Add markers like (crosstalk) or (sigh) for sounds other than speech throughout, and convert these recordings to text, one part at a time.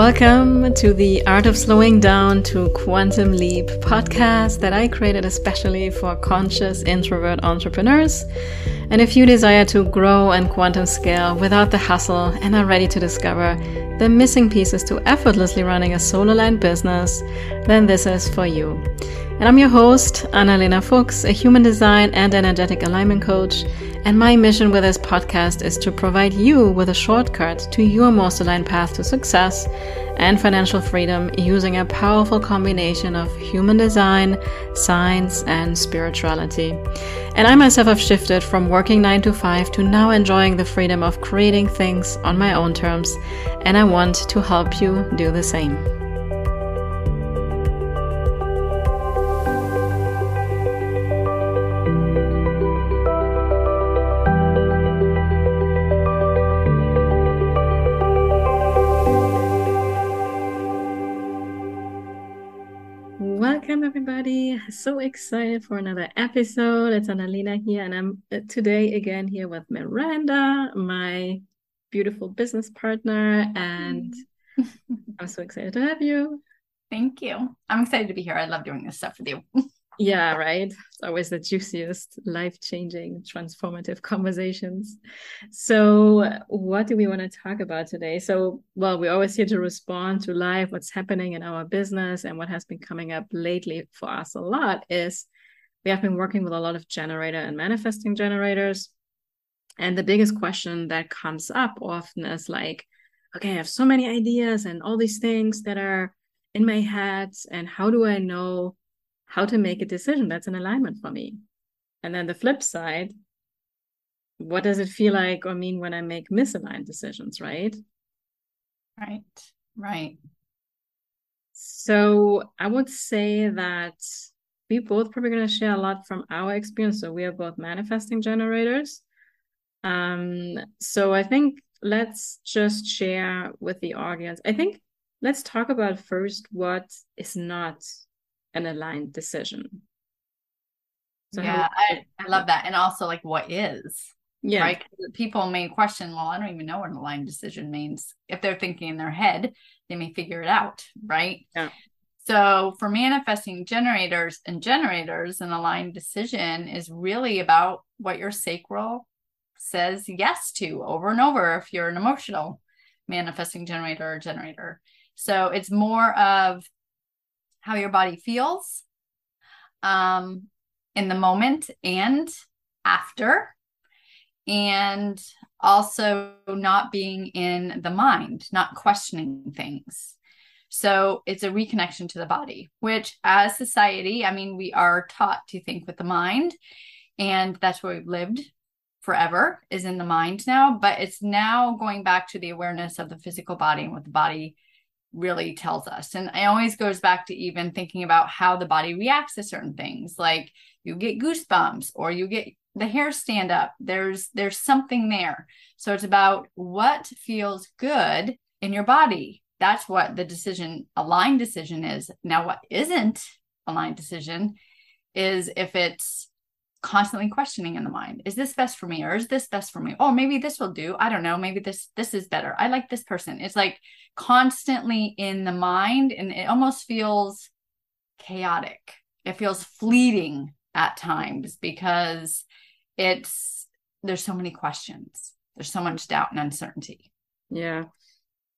Welcome to the Art of Slowing Down to Quantum Leap podcast that I created especially for conscious introvert entrepreneurs. And if you desire to grow and quantum scale without the hustle and are ready to discover the missing pieces to effortlessly running a soul aligned business, then this is for you. And I'm your host, Analena Fuchs, a human design and energetic alignment coach. And my mission with this podcast is to provide you with a shortcut to your most aligned path to success and financial freedom using a powerful combination of human design, science, and spirituality. And I myself have shifted from working 9 to 5 to now enjoying the freedom of creating things on my own terms, and I want to help you do the same. So excited for another episode. It's Analena here, and I'm uh, today again here with Miranda, my beautiful business partner, and (laughs) I'm so excited to have you. Thank you. I'm excited to be here. I love doing this stuff with you. (laughs) yeah, right. It's always the juiciest, life changing, transformative conversations. So, what do we want to talk about today? So, well, we're always here to respond to life, what's happening in our business, and what has been coming up lately for us a lot is we have been working with a lot of generator and manifesting generators. And the biggest question that comes up often is like, okay, I have so many ideas and all these things that are in my head, and how do I know? How to make a decision that's in alignment for me. And then the flip side, what does it feel like or mean when I make misaligned decisions, right? Right, right. So I would say that we both probably going to share a lot from our experience. So we are both manifesting generators. Um, so I think let's just share with the audience. I think let's talk about first what is not an aligned decision. So yeah, I, I love that. And also like what is. Yeah. Right. People may question, well, I don't even know what an aligned decision means. If they're thinking in their head, they may figure it out. Right. Yeah. So for manifesting generators and generators, an aligned decision is really about what your sacral says yes to over and over if you're an emotional manifesting generator or generator. So it's more of how your body feels um, in the moment and after, and also not being in the mind, not questioning things. So it's a reconnection to the body, which as society, I mean, we are taught to think with the mind, and that's where we've lived forever is in the mind now, but it's now going back to the awareness of the physical body and what the body really tells us. And it always goes back to even thinking about how the body reacts to certain things. Like you get goosebumps or you get the hair stand up. There's there's something there. So it's about what feels good in your body. That's what the decision aligned decision is. Now what isn't aligned decision is if it's constantly questioning in the mind. Is this best for me or is this best for me? Oh maybe this will do. I don't know. Maybe this this is better. I like this person. It's like constantly in the mind and it almost feels chaotic. It feels fleeting at times because it's there's so many questions. There's so much doubt and uncertainty. Yeah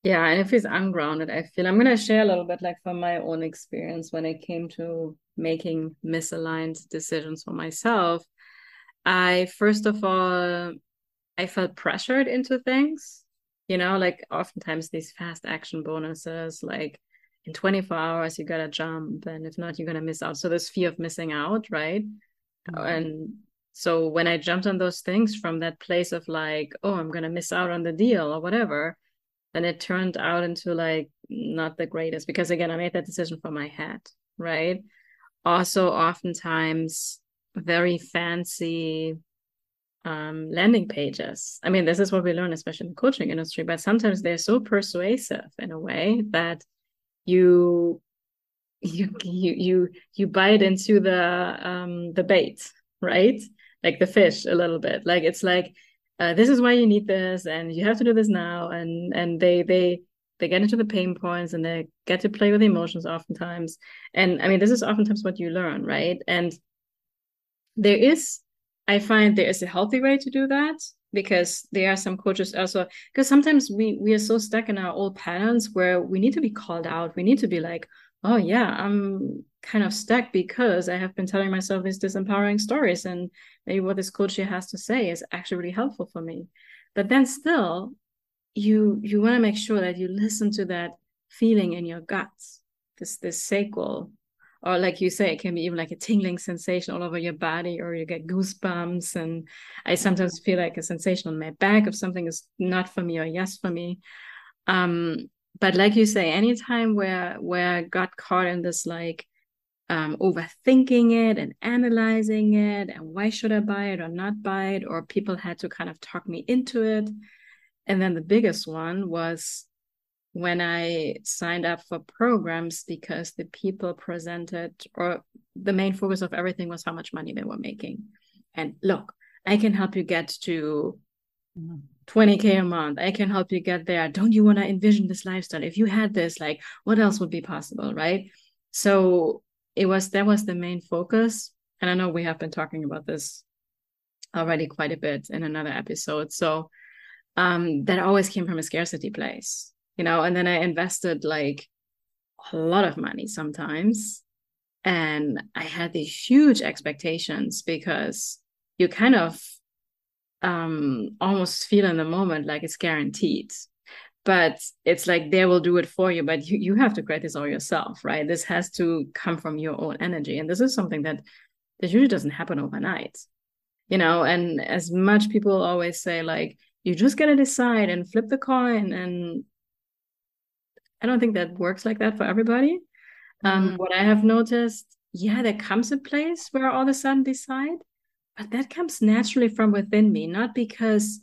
yeah and if it's ungrounded i feel i'm going to share a little bit like from my own experience when it came to making misaligned decisions for myself, I first of all, I felt pressured into things, you know, like oftentimes these fast action bonuses, like in 24 hours, you gotta jump, and if not, you're gonna miss out. So there's fear of missing out, right? Mm-hmm. And so when I jumped on those things from that place of like, oh, I'm gonna miss out on the deal or whatever, then it turned out into like not the greatest because again, I made that decision for my head, right? also oftentimes very fancy um, landing pages. I mean, this is what we learn, especially in the coaching industry, but sometimes they're so persuasive in a way that you you you you you bite into the um the bait, right? Like the fish a little bit. Like it's like uh, this is why you need this and you have to do this now and and they they they get into the pain points and they get to play with emotions oftentimes. And i mean this is oftentimes what you learn right? And there is i find there is a healthy way to do that because there are some coaches also because sometimes we we are so stuck in our old patterns where we need to be called out. We need to be like oh yeah i'm kind of stuck because i have been telling myself these disempowering stories and maybe what this coach has to say is actually really helpful for me. But then still you you want to make sure that you listen to that feeling in your guts this this sacral or like you say it can be even like a tingling sensation all over your body or you get goosebumps and i sometimes feel like a sensation on my back if something is not for me or yes for me. Um but like you say anytime where where i got caught in this like um, overthinking it and analyzing it and why should i buy it or not buy it or people had to kind of talk me into it and then the biggest one was when I signed up for programs because the people presented, or the main focus of everything was how much money they were making. And look, I can help you get to 20K a month. I can help you get there. Don't you want to envision this lifestyle? If you had this, like, what else would be possible? Right. So it was, that was the main focus. And I know we have been talking about this already quite a bit in another episode. So um, that always came from a scarcity place you know and then i invested like a lot of money sometimes and i had these huge expectations because you kind of um almost feel in the moment like it's guaranteed but it's like they will do it for you but you, you have to create this all yourself right this has to come from your own energy and this is something that that usually doesn't happen overnight you know and as much people always say like you just got to decide and flip the coin and I don't think that works like that for everybody. Um, mm-hmm. What I have noticed, yeah, there comes a place where all of a sudden decide, but that comes naturally from within me, not because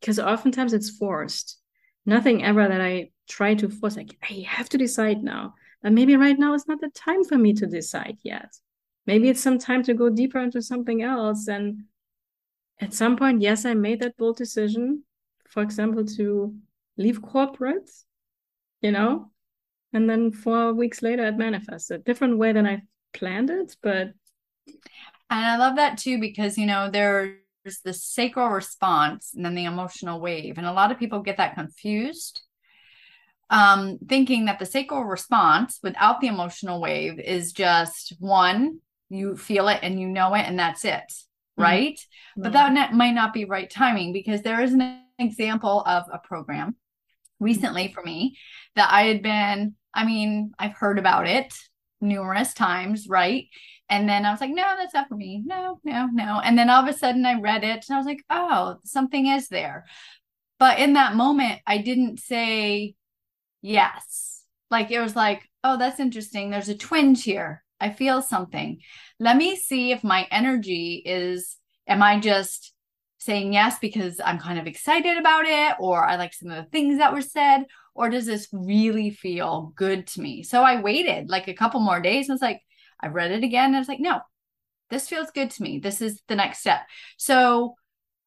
because uh, oftentimes it's forced. Nothing ever that I try to force, like I have to decide now. but maybe right now is not the time for me to decide yet. Maybe it's some time to go deeper into something else. And at some point, yes, I made that bold decision, for example, to leave corporate you know? And then four weeks later, it manifested. Different way than I planned it, but. And I love that too, because, you know, there's the sacral response and then the emotional wave. And a lot of people get that confused, um, thinking that the sacral response without the emotional wave is just one, you feel it and you know it, and that's it. Mm-hmm. Right. Mm-hmm. But that might not be right timing because there is an example of a program recently for me that I had been, I mean, I've heard about it numerous times, right? And then I was like, no, that's not for me. No, no, no. And then all of a sudden I read it and I was like, oh, something is there. But in that moment, I didn't say yes. Like it was like, oh, that's interesting. There's a twinge here. I feel something. Let me see if my energy is, am I just saying yes because I'm kind of excited about it, or I like some of the things that were said, or does this really feel good to me? So I waited like a couple more days. And was like, I read it again. And I was like, no, this feels good to me. This is the next step. So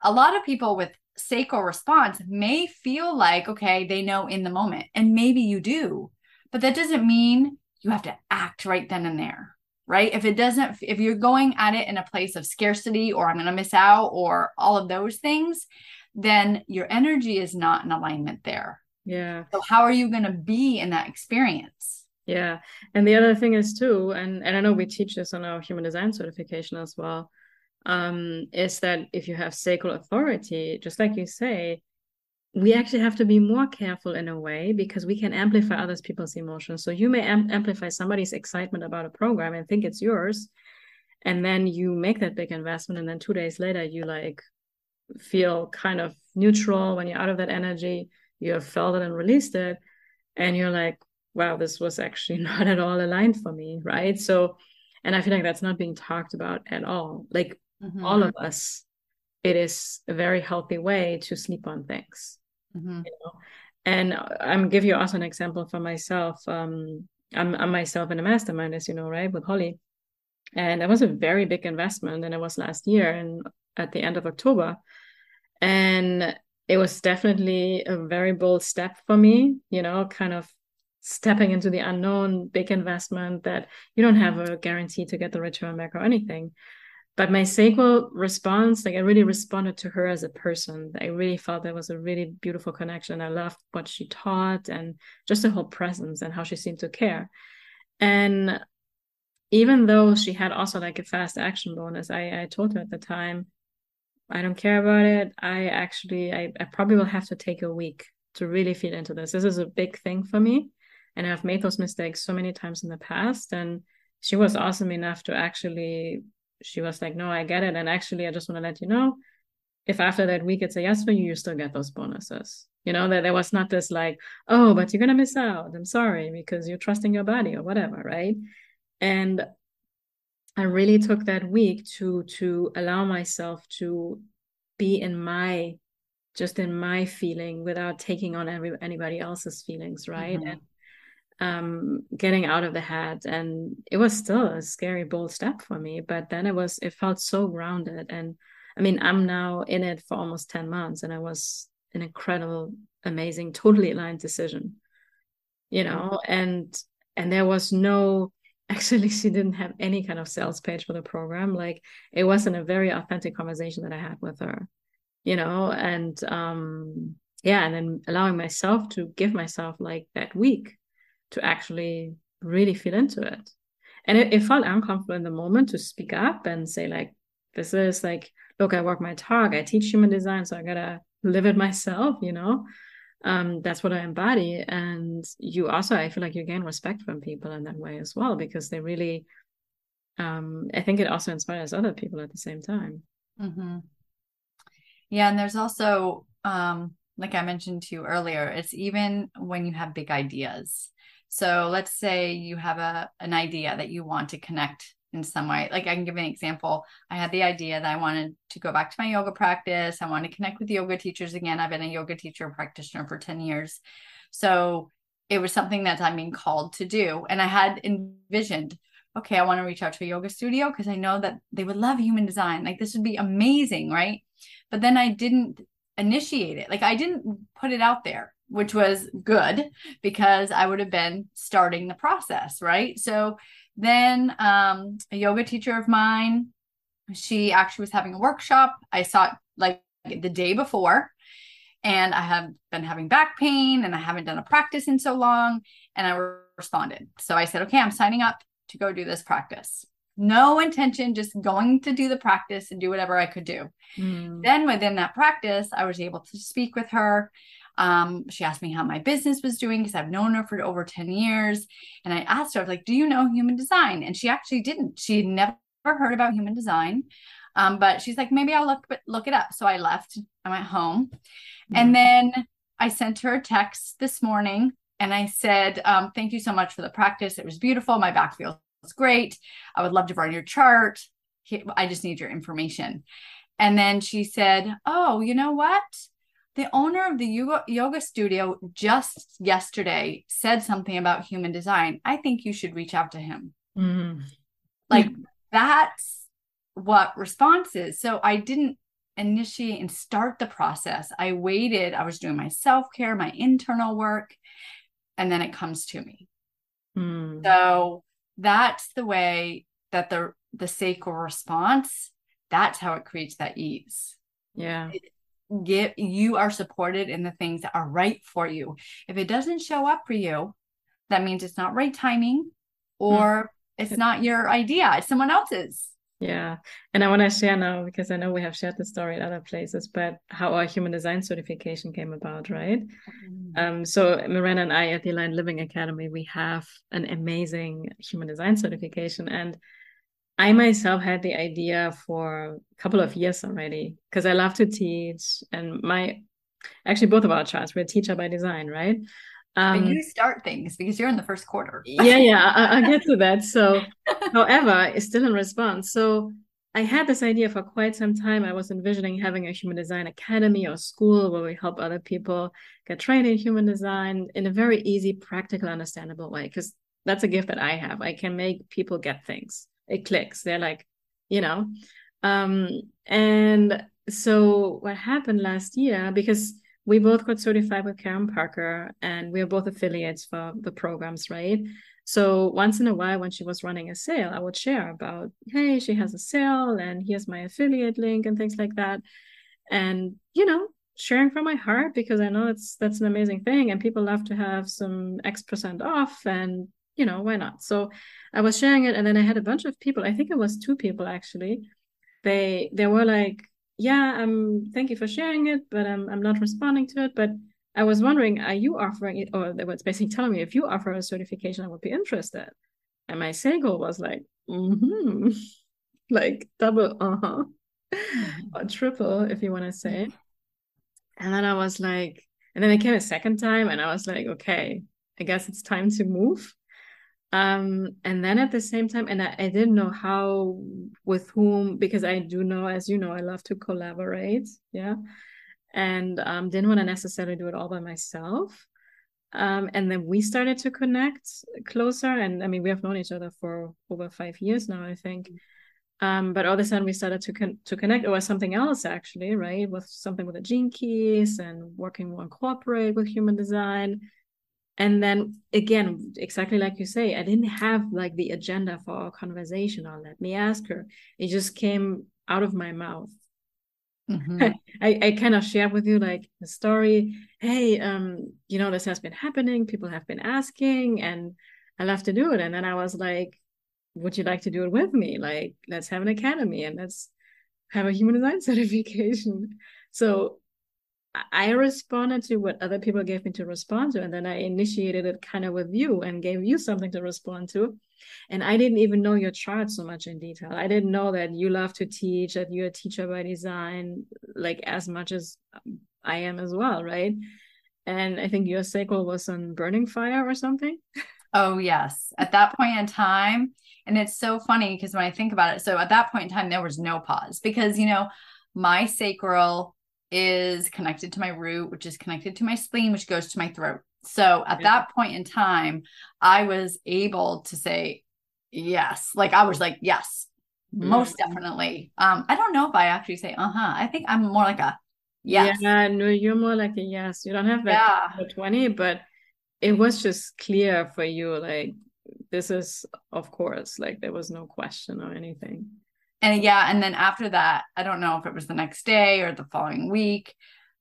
a lot of people with sacral response may feel like, okay, they know in the moment. And maybe you do, but that doesn't mean you have to act right then and there right? If it doesn't, if you're going at it in a place of scarcity or I'm going to miss out or all of those things, then your energy is not in alignment there. Yeah. So how are you going to be in that experience? Yeah. And the other thing is too, and, and I know we teach this on our human design certification as well, um, is that if you have sacral authority, just like you say, we actually have to be more careful in a way because we can amplify others people's emotions so you may am- amplify somebody's excitement about a program and think it's yours and then you make that big investment and then two days later you like feel kind of neutral when you're out of that energy you have felt it and released it and you're like wow this was actually (laughs) not at all aligned for me right so and i feel like that's not being talked about at all like mm-hmm. all of us it is a very healthy way to sleep on things Mm-hmm. You know? And I'm give you also an example for myself. Um, I'm, I'm myself in a mastermind, as you know, right, with Holly. And that was a very big investment, and it was last year and at the end of October. And it was definitely a very bold step for me, you know, kind of stepping into the unknown, big investment that you don't have a mm. guarantee to get the return back or anything. But my sacral response, like I really responded to her as a person. I really felt there was a really beautiful connection. I loved what she taught and just the whole presence and how she seemed to care. And even though she had also like a fast action bonus, I, I told her at the time, I don't care about it. I actually, I, I probably will have to take a week to really feel into this. This is a big thing for me. And I've made those mistakes so many times in the past. And she was awesome enough to actually, she was like, no, I get it. And actually, I just want to let you know if after that week it's a yes for you, you still get those bonuses. You know, that there was not this like, oh, but you're going to miss out. I'm sorry because you're trusting your body or whatever. Right. And I really took that week to to allow myself to be in my just in my feeling without taking on every anybody else's feelings, right? Mm-hmm. And um getting out of the head and it was still a scary bold step for me but then it was it felt so grounded and i mean i'm now in it for almost 10 months and it was an incredible amazing totally aligned decision you know? And and there was no (laughs) actually she didn't have any kind of sales page for the program like it wasn't a very authentic conversation that i had with her you know? And um yeah and then allowing myself to give myself like that week to actually really feel into it and it, it felt uncomfortable in the moment to speak up and say like this is like look i work my talk i teach human design so i gotta live it myself you know um, that's what I embody. And you also, I feel like you gain respect from people in that way as well, because they really, um, I think it also inspires other people at the same time. Mm-hmm. Yeah. And there's also, um, like I mentioned to you earlier, it's even when you have big ideas. So let's say you have a an idea that you want to connect in some way. Like I can give an example. I had the idea that I wanted to go back to my yoga practice. I want to connect with yoga teachers again. I've been a yoga teacher practitioner for 10 years. So it was something that I'm being called to do. And I had envisioned, okay, I want to reach out to a yoga studio because I know that they would love human design. Like this would be amazing, right? But then I didn't initiate it. Like I didn't put it out there, which was good because I would have been starting the process, right? So then um, a yoga teacher of mine, she actually was having a workshop. I saw it like the day before, and I have been having back pain and I haven't done a practice in so long. And I responded. So I said, okay, I'm signing up to go do this practice. No intention, just going to do the practice and do whatever I could do. Mm. Then within that practice, I was able to speak with her. Um, she asked me how my business was doing because I've known her for over 10 years. And I asked her, I was like, Do you know human design? And she actually didn't. She had never heard about human design. Um, but she's like, maybe I'll look look it up. So I left. I went home. Mm-hmm. And then I sent her a text this morning and I said, um, thank you so much for the practice. It was beautiful. My back feels great. I would love to run your chart. I just need your information. And then she said, Oh, you know what? The owner of the yoga, yoga studio just yesterday said something about human design. I think you should reach out to him. Mm. Like that's what response is. So I didn't initiate and start the process. I waited. I was doing my self care, my internal work, and then it comes to me. Mm. So that's the way that the the sacral response. That's how it creates that ease. Yeah. It, get you are supported in the things that are right for you. If it doesn't show up for you, that means it's not right timing or mm. it's not your idea, it's someone else's. Yeah. And I want to share now because I know we have shared the story at other places, but how our human design certification came about, right? Mm-hmm. Um, so Miranda and I at the Aligned Living Academy, we have an amazing human design certification. And I myself had the idea for a couple of years already because I love to teach, and my actually both of our charts we're teacher by design, right? Um, you start things because you're in the first quarter. yeah, yeah, I, will get to (laughs) that. So, (laughs) however, it's still in response. So, I had this idea for quite some time. I was envisioning having a human design academy or school where we help other people get trained in human design in a very easy, practical, understandable way. Because that's a gift that I have. I can make people get things it clicks they're like you know um and so what happened last year because we both got certified with Karen Parker and we are both affiliates for the programs, right? So once in a while, when she was running a sale, I would share about, hey, she has a sale and here's my affiliate link and things like that. And, you know, sharing from my heart because I know it's that's an amazing thing and people love to have some X percent off and you know, why not? So I was sharing it and then I had a bunch of people, I think it was two people actually. They they were like, Yeah, um, thank you for sharing it, but um, I'm not responding to it. But I was wondering, are you offering it? Or they were basically telling me if you offer a certification, I would be interested. And my single was like, mm-hmm. (laughs) like double, uh-huh. Mm-hmm. or triple, if you want to say. And then I was like, and then it came a second time, and I was like, okay, I guess it's time to move. Um, and then at the same time, and I, I didn't know how with whom, because I do know, as you know, I love to collaborate. Yeah and um, didn't want to necessarily do it all by myself. Um, and then we started to connect closer. And I mean, we have known each other for over five years now, I think. Um, but all of a sudden, we started to con- to connect. It was something else, actually, right? With something with the gene keys and working more corporate with human design. And then again, exactly like you say, I didn't have like the agenda for our conversation or let me ask her. It just came out of my mouth Mm-hmm. (laughs) I, I kind of share with you like the story. Hey, um, you know, this has been happening. People have been asking, and I love to do it. And then I was like, Would you like to do it with me? Like, let's have an academy and let's have a human design (laughs) certification. So I responded to what other people gave me to respond to, and then I initiated it kind of with you and gave you something to respond to. And I didn't even know your chart so much in detail. I didn't know that you love to teach, that you're a teacher by design, like as much as I am as well, right? And I think your sacral was on burning fire or something. Oh, yes. At that point in time, and it's so funny because when I think about it, so at that point in time, there was no pause because, you know, my sacral is connected to my root, which is connected to my spleen, which goes to my throat. So at yeah. that point in time, I was able to say yes. Like I was like, yes, mm-hmm. most definitely. Um, I don't know if I actually say uh-huh. I think I'm more like a yes. Yeah, no, you're more like a yes. You don't have that yeah. 20, but it was just clear for you, like this is of course, like there was no question or anything and yeah, and then after that, I don't know if it was the next day or the following week,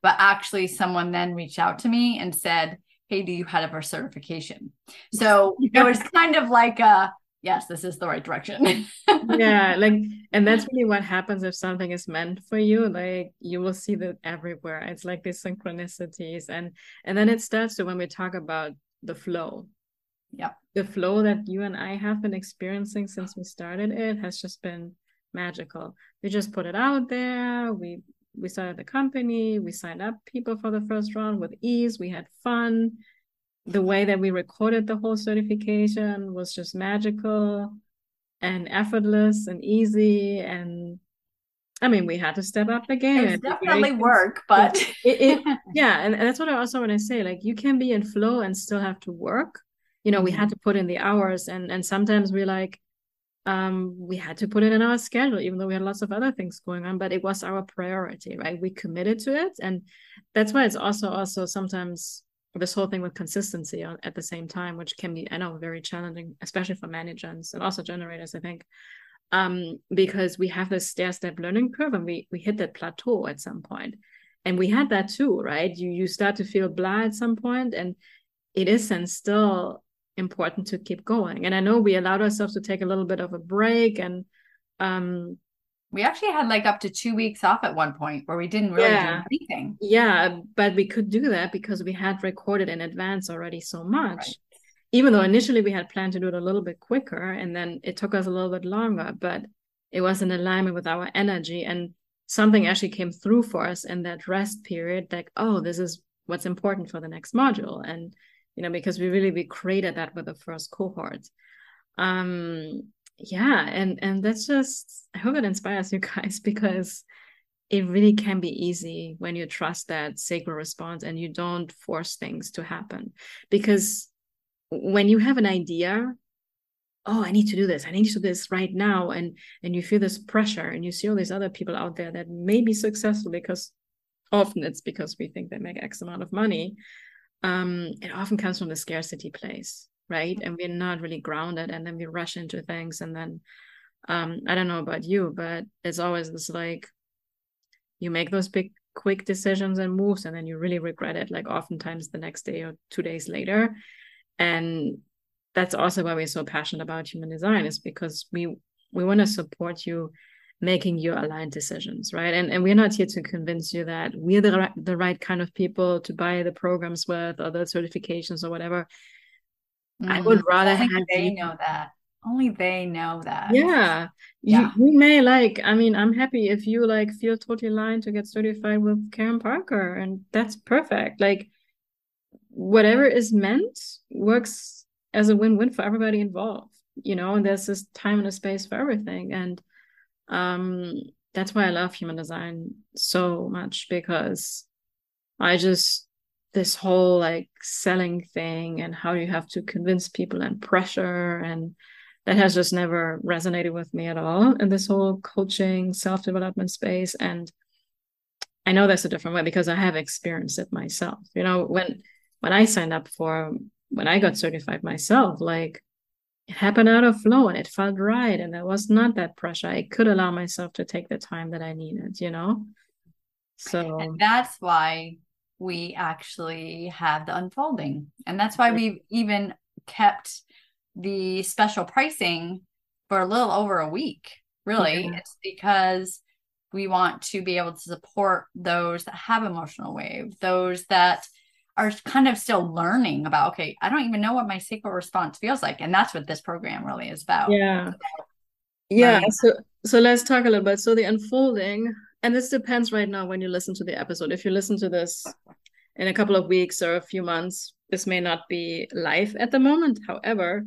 but actually someone then reached out to me and said, Hey, do you have our certification? So (laughs) it was kind of like a yes, this is the right direction. (laughs) yeah, like and that's really what happens if something is meant for you. Like you will see that everywhere. It's like these synchronicities. And and then it starts to when we talk about the flow. Yeah. The flow that you and I have been experiencing since we started it has just been magical. We just put it out there. We we started the company. We signed up people for the first round with ease. We had fun. The way that we recorded the whole certification was just magical and effortless and easy. And I mean, we had to step up the game. It's definitely work, but it, it, (laughs) yeah, and, and that's what I also want to say. Like you can be in flow and still have to work. You know, we had mm-hmm. to put in the hours, and and sometimes we're like, um, we had to put it in our schedule, even though we had lots of other things going on, but it was our priority, right? We committed to it. And that's why it's also, also sometimes this whole thing with consistency at the same time, which can be, I know, very challenging, especially for managers and also generators, I think, um, because we have this stair step learning curve and we, we hit that plateau at some point. And we had that too, right? You, you start to feel blah at some point and it isn't still important to keep going. And I know we allowed ourselves to take a little bit of a break and um we actually had like up to two weeks off at one point where we didn't really yeah, do anything. Yeah, but we could do that because we had recorded in advance already so much. Right. Even though initially we had planned to do it a little bit quicker and then it took us a little bit longer, but it was in alignment with our energy and something actually came through for us in that rest period like, oh, this is what's important for the next module. And you know, because we really we created that with the first cohort. Um, yeah, and and that's just I hope it inspires you (laughs) guys because it really can be easy when you trust that sacral response and you don't force things to happen. Because when you have an idea oh i need to do this i need to do this right now and and you feel this pressure and you see all these other people out there that may be successful because often it's because we think they make x amount of money um it often comes from the scarcity place right? And we're not really grounded and then we rush into things and then um i don't know about you but it's always this like you make those big quick decisions and moves and then you really regret it like oftentimes the next day or two days later. And that's also why we're so passionate about human design is because we we want to support you making your aligned decisions right? And and we're not here to convince you that we're the right, the right kind of people to buy the programs with or the certifications or whatever. Mm-hmm. i would rather have they you... know that. Only they know that. Yeah, yeah. You, you, may like i mean i'm happy if you like feel totally aligned to get certified with karen parker and that's perfect. Like whatever is meant works as a win-win for everybody involved you know and there's this time and a space for everything. And um that's why i love human design so much because i just this whole like selling thing and how you have to convince people and pressure and that has just never resonated with me at all in this whole coaching self-development space. And i know that's a different way because i have experienced it myself. You know when when i signed up for when i got certified myself like it happened out of flow and it felt right and there was not that pressure i could allow myself to take the time that i needed you know so and that's why we actually have the unfolding and that's why we've even kept the special pricing for a little over a week. Really, yeah. it's because we want to be able to support those that have emotional wave, those that are kind of still learning about, okay, I don't even know what my sacral response feels like. And that's what this program really is about. Yeah. Yeah. So so let's talk a little bit. So the unfolding, and this depends right now when you listen to the episode. If you listen to this in a couple of weeks or a few months, this may not be live at the moment. However,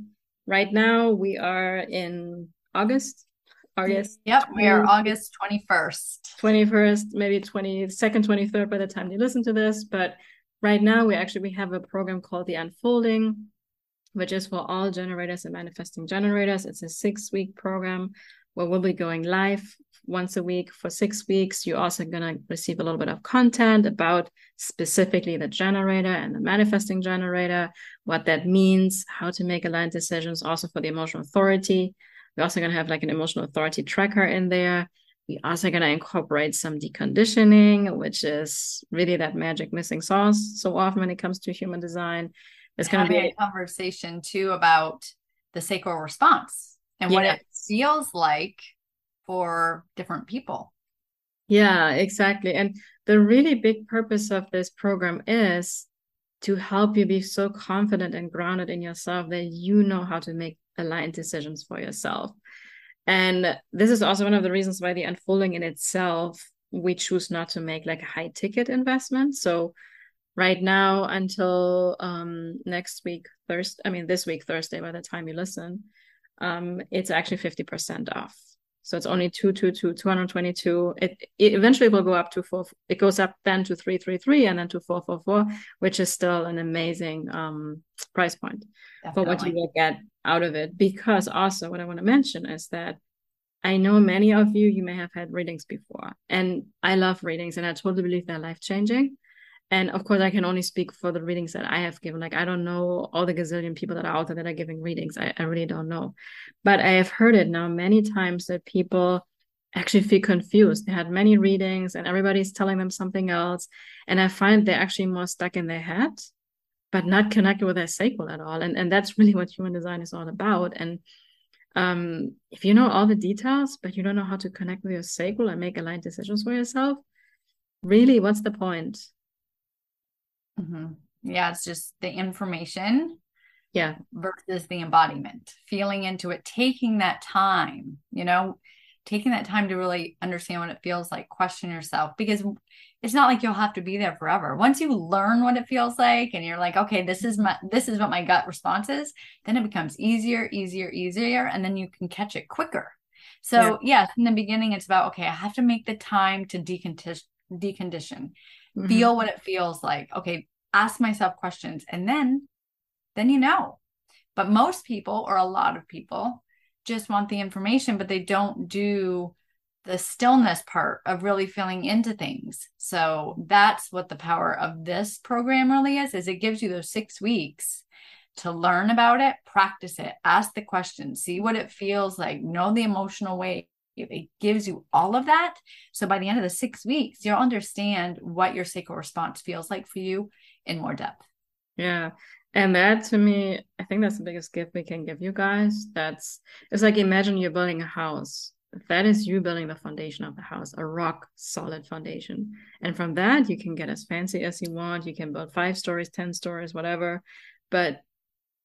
right now we are in August. August. Yep, we are August 21st. 21st, maybe 22nd, 23rd by the time you listen to this. But right now we actually we have a program called The Unfolding, which is for all generators and manifesting generators. It's a six-week program where we'll be going live once a week for six weeks. You're also going to receive a little bit of content about specifically the generator and the manifesting generator, what that means, how to make aligned decisions, also for the emotional authority. We're also going to have like an emotional authority tracker in there. We're also going to incorporate some deconditioning, which is really that magic missing sauce. So often when it comes to human design, it's going to be a conversation too about the sacral response and yes. what it feels like for different people. Yeah, exactly. And the really big purpose of this program is to help you be so confident and grounded in yourself that you know how to make aligned decisions for yourself. And this is also one of the reasons why the unfolding in itself, we choose not to make like a high ticket investment. So right now until um next week Thursday, I mean this week Thursday by the time you listen, um, it's actually 50% off. So it's only 222, 222. It, it eventually will go up to four. It goes up then to 333 and then to 444, which is still an amazing um, price point Definitely. for what you will get out of it. Because also, what I want to mention is that I know many of you, you may have had readings before, and I love readings, and I totally believe they're life changing and of course i can only speak for the readings that i have given. Like i don't know all the gazillion people that are out there that are giving readings. I, I really don't know. But i have heard it now many times that people actually feel confused. They had many readings and everybody's telling them something else. And i find they're actually more stuck in their head but not connected with their sacral at all. And and that's really what human design is all about. And um if you know all the details but you don't know how to connect with your sacral and make aligned decisions for yourself really what's the point Mm-hmm. Yeah, it's just the information. Yeah. Versus the embodiment, feeling into it, taking that time, you know, taking that time to really understand what it feels like, question yourself, because it's not like you'll have to be there forever. Once you learn what it feels like and you're like, okay, this is my this is what my gut response is, then it becomes easier, easier, easier, and then you can catch it quicker. So yeah. yes, in the beginning, it's about okay, I have to make the time to decondition, decondition, mm-hmm. feel what it feels like. Okay, ask myself questions, and then, then you know. But most people, or a lot of people, just want the information, but they don't do the stillness part of really feeling into things. So that's what the power of this program really is is it gives you those 6 weeks to learn about it, practice it, ask the questions, see what it feels like, know the emotional weight. It gives you all of that. So by the end of the six weeks, you'll understand what your sacral response feels like for you in more depth. Yeah. And that to me, I think that's the biggest gift we can give you guys. That's it's like imagine you're building a house. That is you building the foundation of the house, a rock solid foundation. And from that, you can get as fancy as you want. You can build five stories, 10 stories, whatever. But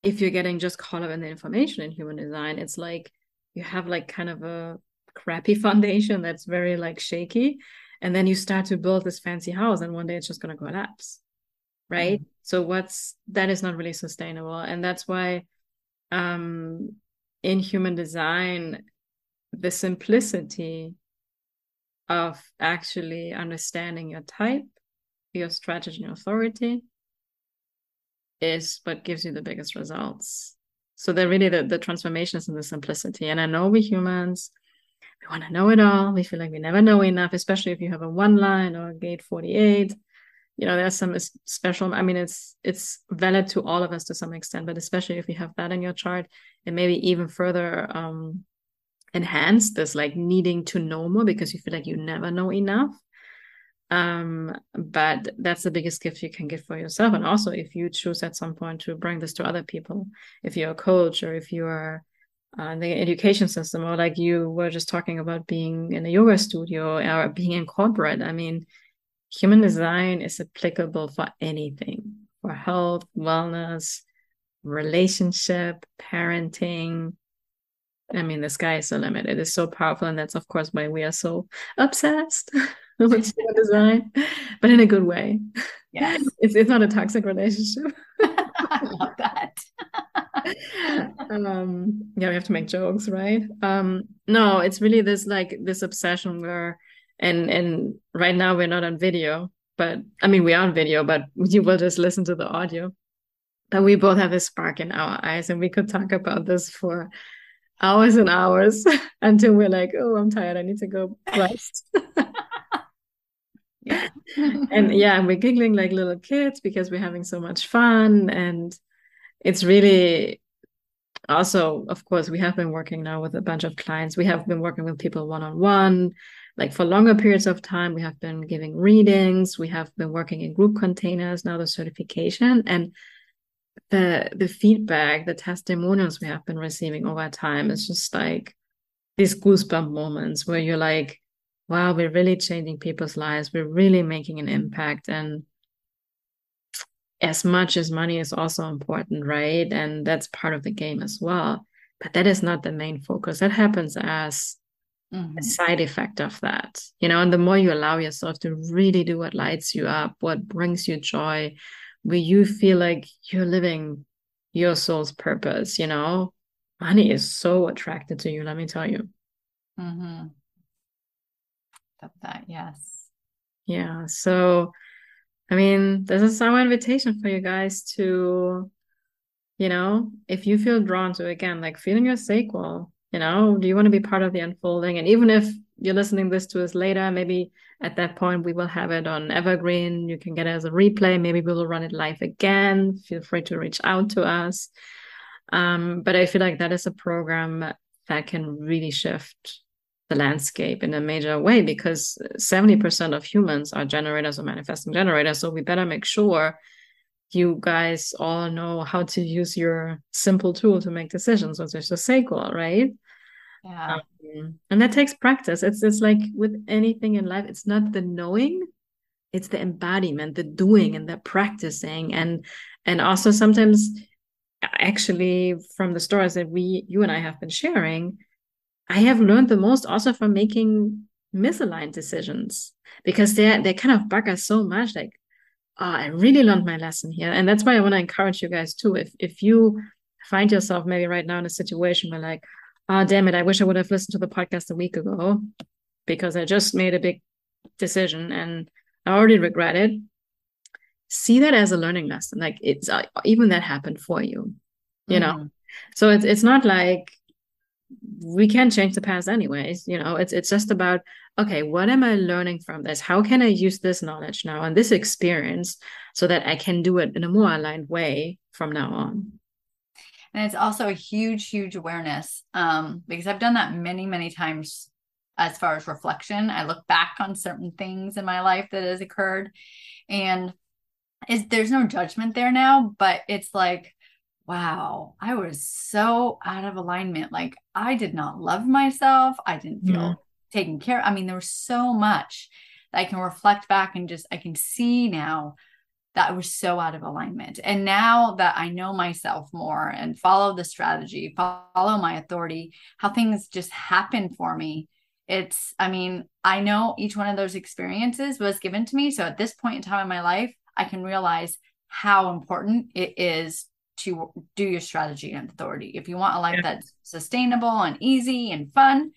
if you're getting just caught up in the information in human design, it's like you have like kind of a crappy (laughs) foundation that's very like shaky. And then you start to build this fancy house, and one day it's just going to collapse. Right. Mm-hmm. So, what's that is not really sustainable. And that's why um, in human design, the simplicity of actually understanding your type, your strategy and authority, is what gives you the biggest results. So they're really the, the transformations in the simplicity. And I know we humans, we want to know it all. We feel like we never know enough, especially if you have a one line or a gate 48. You know, there's some special, I mean, it's it's valid to all of us to some extent, but especially if you have that in your chart, it maybe even further um enhance this like needing to know more because you feel like you never know enough um but that's the biggest gift you can give for yourself and also if you choose at some point to bring this to other people if you're a coach or if you are uh, the education system or like you were just talking about being in a yoga studio or being in corporate i mean human design is applicable for anything for health wellness relationship parenting I mean, the sky is the limit. It is so powerful, and that's of course why we are so obsessed. (laughs) with (laughs) human design, but in a good way. Yes. (laughs) It's it's not a toxic relationship. I love that. Um yeah, we have to make jokes, right? Um no, it's really this like this obsession where and and right now we're not on video, but I mean we are on video, but you will just listen to the audio. But we both have a spark in our eyes and we could talk about this for hours and hours (laughs) until we're like, oh, I'm tired. I need to go rest (laughs) yeah and yeah and we're giggling like little kids because we're having so much fun and it's really also of course we have been working now with a bunch of clients we have been working with people one-on-one like for longer periods of time we have been giving readings we have been working in group containers now the certification and the the feedback the testimonials we have been receiving over time is just like these goosebump moments where you're like wow, we're really changing people's lives. We're really making an impact. And as much as money is also important, right? And that's part of the game as well. But that is not the main focus. That happens as mm-hmm. a side effect of that, you know. And the more you allow yourself to really do what lights you up, what brings you joy, where you feel like you're living your soul's purpose, you know, money is so attracted to you, let me tell you. Mm-hmm of that. Yes. Yeah. So, I mean, this is our invitation for you guys to, you know, if you feel drawn to, again, like feeling your sacral, you know, do you want to be part of the unfolding? And even if you're listening this to us later, maybe at that point we will have it on Evergreen. You can get it as a replay. Maybe we will run it live again. Feel free to reach out to us. Um, but I feel like that is a program that can really shift the landscape in a major way because 70% of humans are generators or manifesting generators. So we better make sure you guys all know how to use your simple tool to make decisions, which is the sacral, right? Yeah. Um, and that takes practice. It's it's like with anything in life, it's not the knowing, it's the embodiment, the doing and the practicing. And and also sometimes actually from the stories that we you and I have been sharing, I have learned the most also from making misaligned decisions because they they kind of bug us so much. Like, oh, I really learned my lesson here, and that's why I want to encourage you guys too. If if you find yourself maybe right now in a situation where like, oh damn it, I wish I would have listened to the podcast a week ago because I just made a big decision and I already regret it. See that as a learning lesson. Like it's uh, even that happened for you, you mm-hmm. know So it's it's not like we can't change the past anyways. You know, it's it's just about okay, what am I learning from this? How can I use this knowledge now and this experience so that I can do it in a more aligned way from now on? And it's also a huge, huge awareness um, because I've done that many, many times as far as reflection. I look back on certain things in my life that has occurred and is there's no judgment there now, but it's like, wow, I was so out of alignment. Like I did not love myself. I didn't feel mm taken care. I mean, there was so much that I can reflect back and just I can see now that I was so out of alignment. And now that I know myself more and follow the strategy, follow my authority, how things just happen for me. It's, I mean, I know each one of those experiences was given to me. So at this point in time in my life, I can realize how important it is to do your strategy and authority. If you want a life yeah. that's sustainable and easy and fun,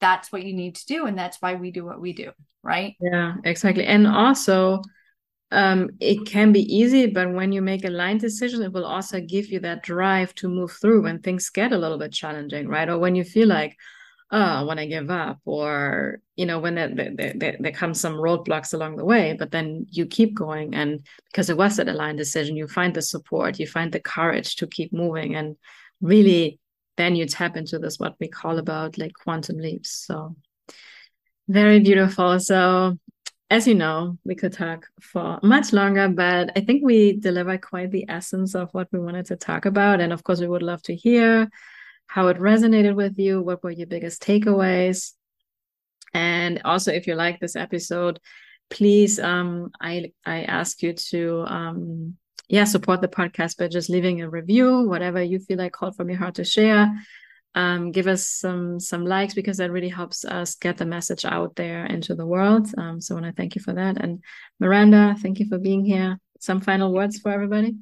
that's what you need to do. And that's why we do what we do. Right. Yeah, exactly. And also, um, it can be easy, but when you make a line decision, it will also give you that drive to move through when things get a little bit challenging, right? Or when you feel like, oh, when I give up, or you know, when there, there, there, there come some roadblocks along the way, but then you keep going, and because it was that aligned decision, you find the support, you find the courage to keep moving, and really, then you tap into this what we call about like quantum leaps. So very beautiful. So as you know, we could talk for much longer, but I think we deliver quite the essence of what we wanted to talk about. And of course, we would love to hear how it resonated with you. What were your biggest takeaways? And also, if you like this episode, please, um, I I ask you to, um, yeah, support the podcast by just leaving a review, whatever you feel like called from your heart to share. Um, give us some some likes because that really helps us get the message out there into the world. Um, so I want to thank you for that. And Miranda, thank you for being here. Some final words for everybody.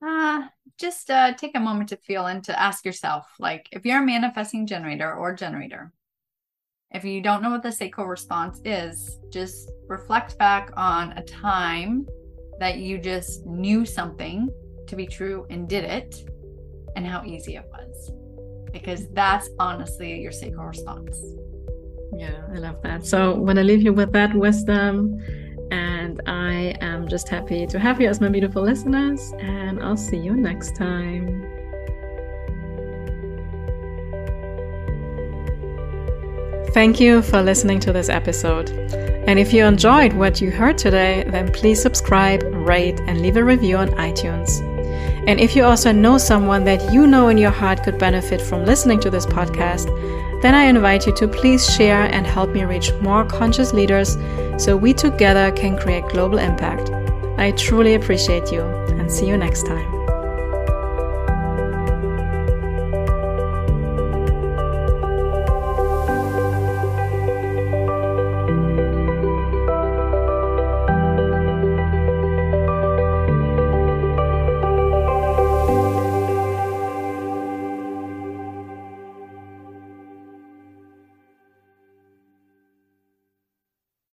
Uh, just uh, take a moment to feel and to ask yourself like if you're a manifesting generator or generator if you don't know what the sacral response is just reflect back on a time that you just knew something to be true and did it and how easy it was because that's honestly your sacral response. Yeah i love that. So when i leave you with that wisdom and I am just happy to have you as my beautiful listeners. And I'll see you next time. Thank you for listening to this episode. And if you enjoyed what you heard today, then please subscribe, rate, and leave a review on iTunes. And if you also know someone that you know in your heart could benefit from listening to this podcast, then I invite you to please share and help me reach more conscious leaders so we together can create global impact. I truly appreciate you and see you next time.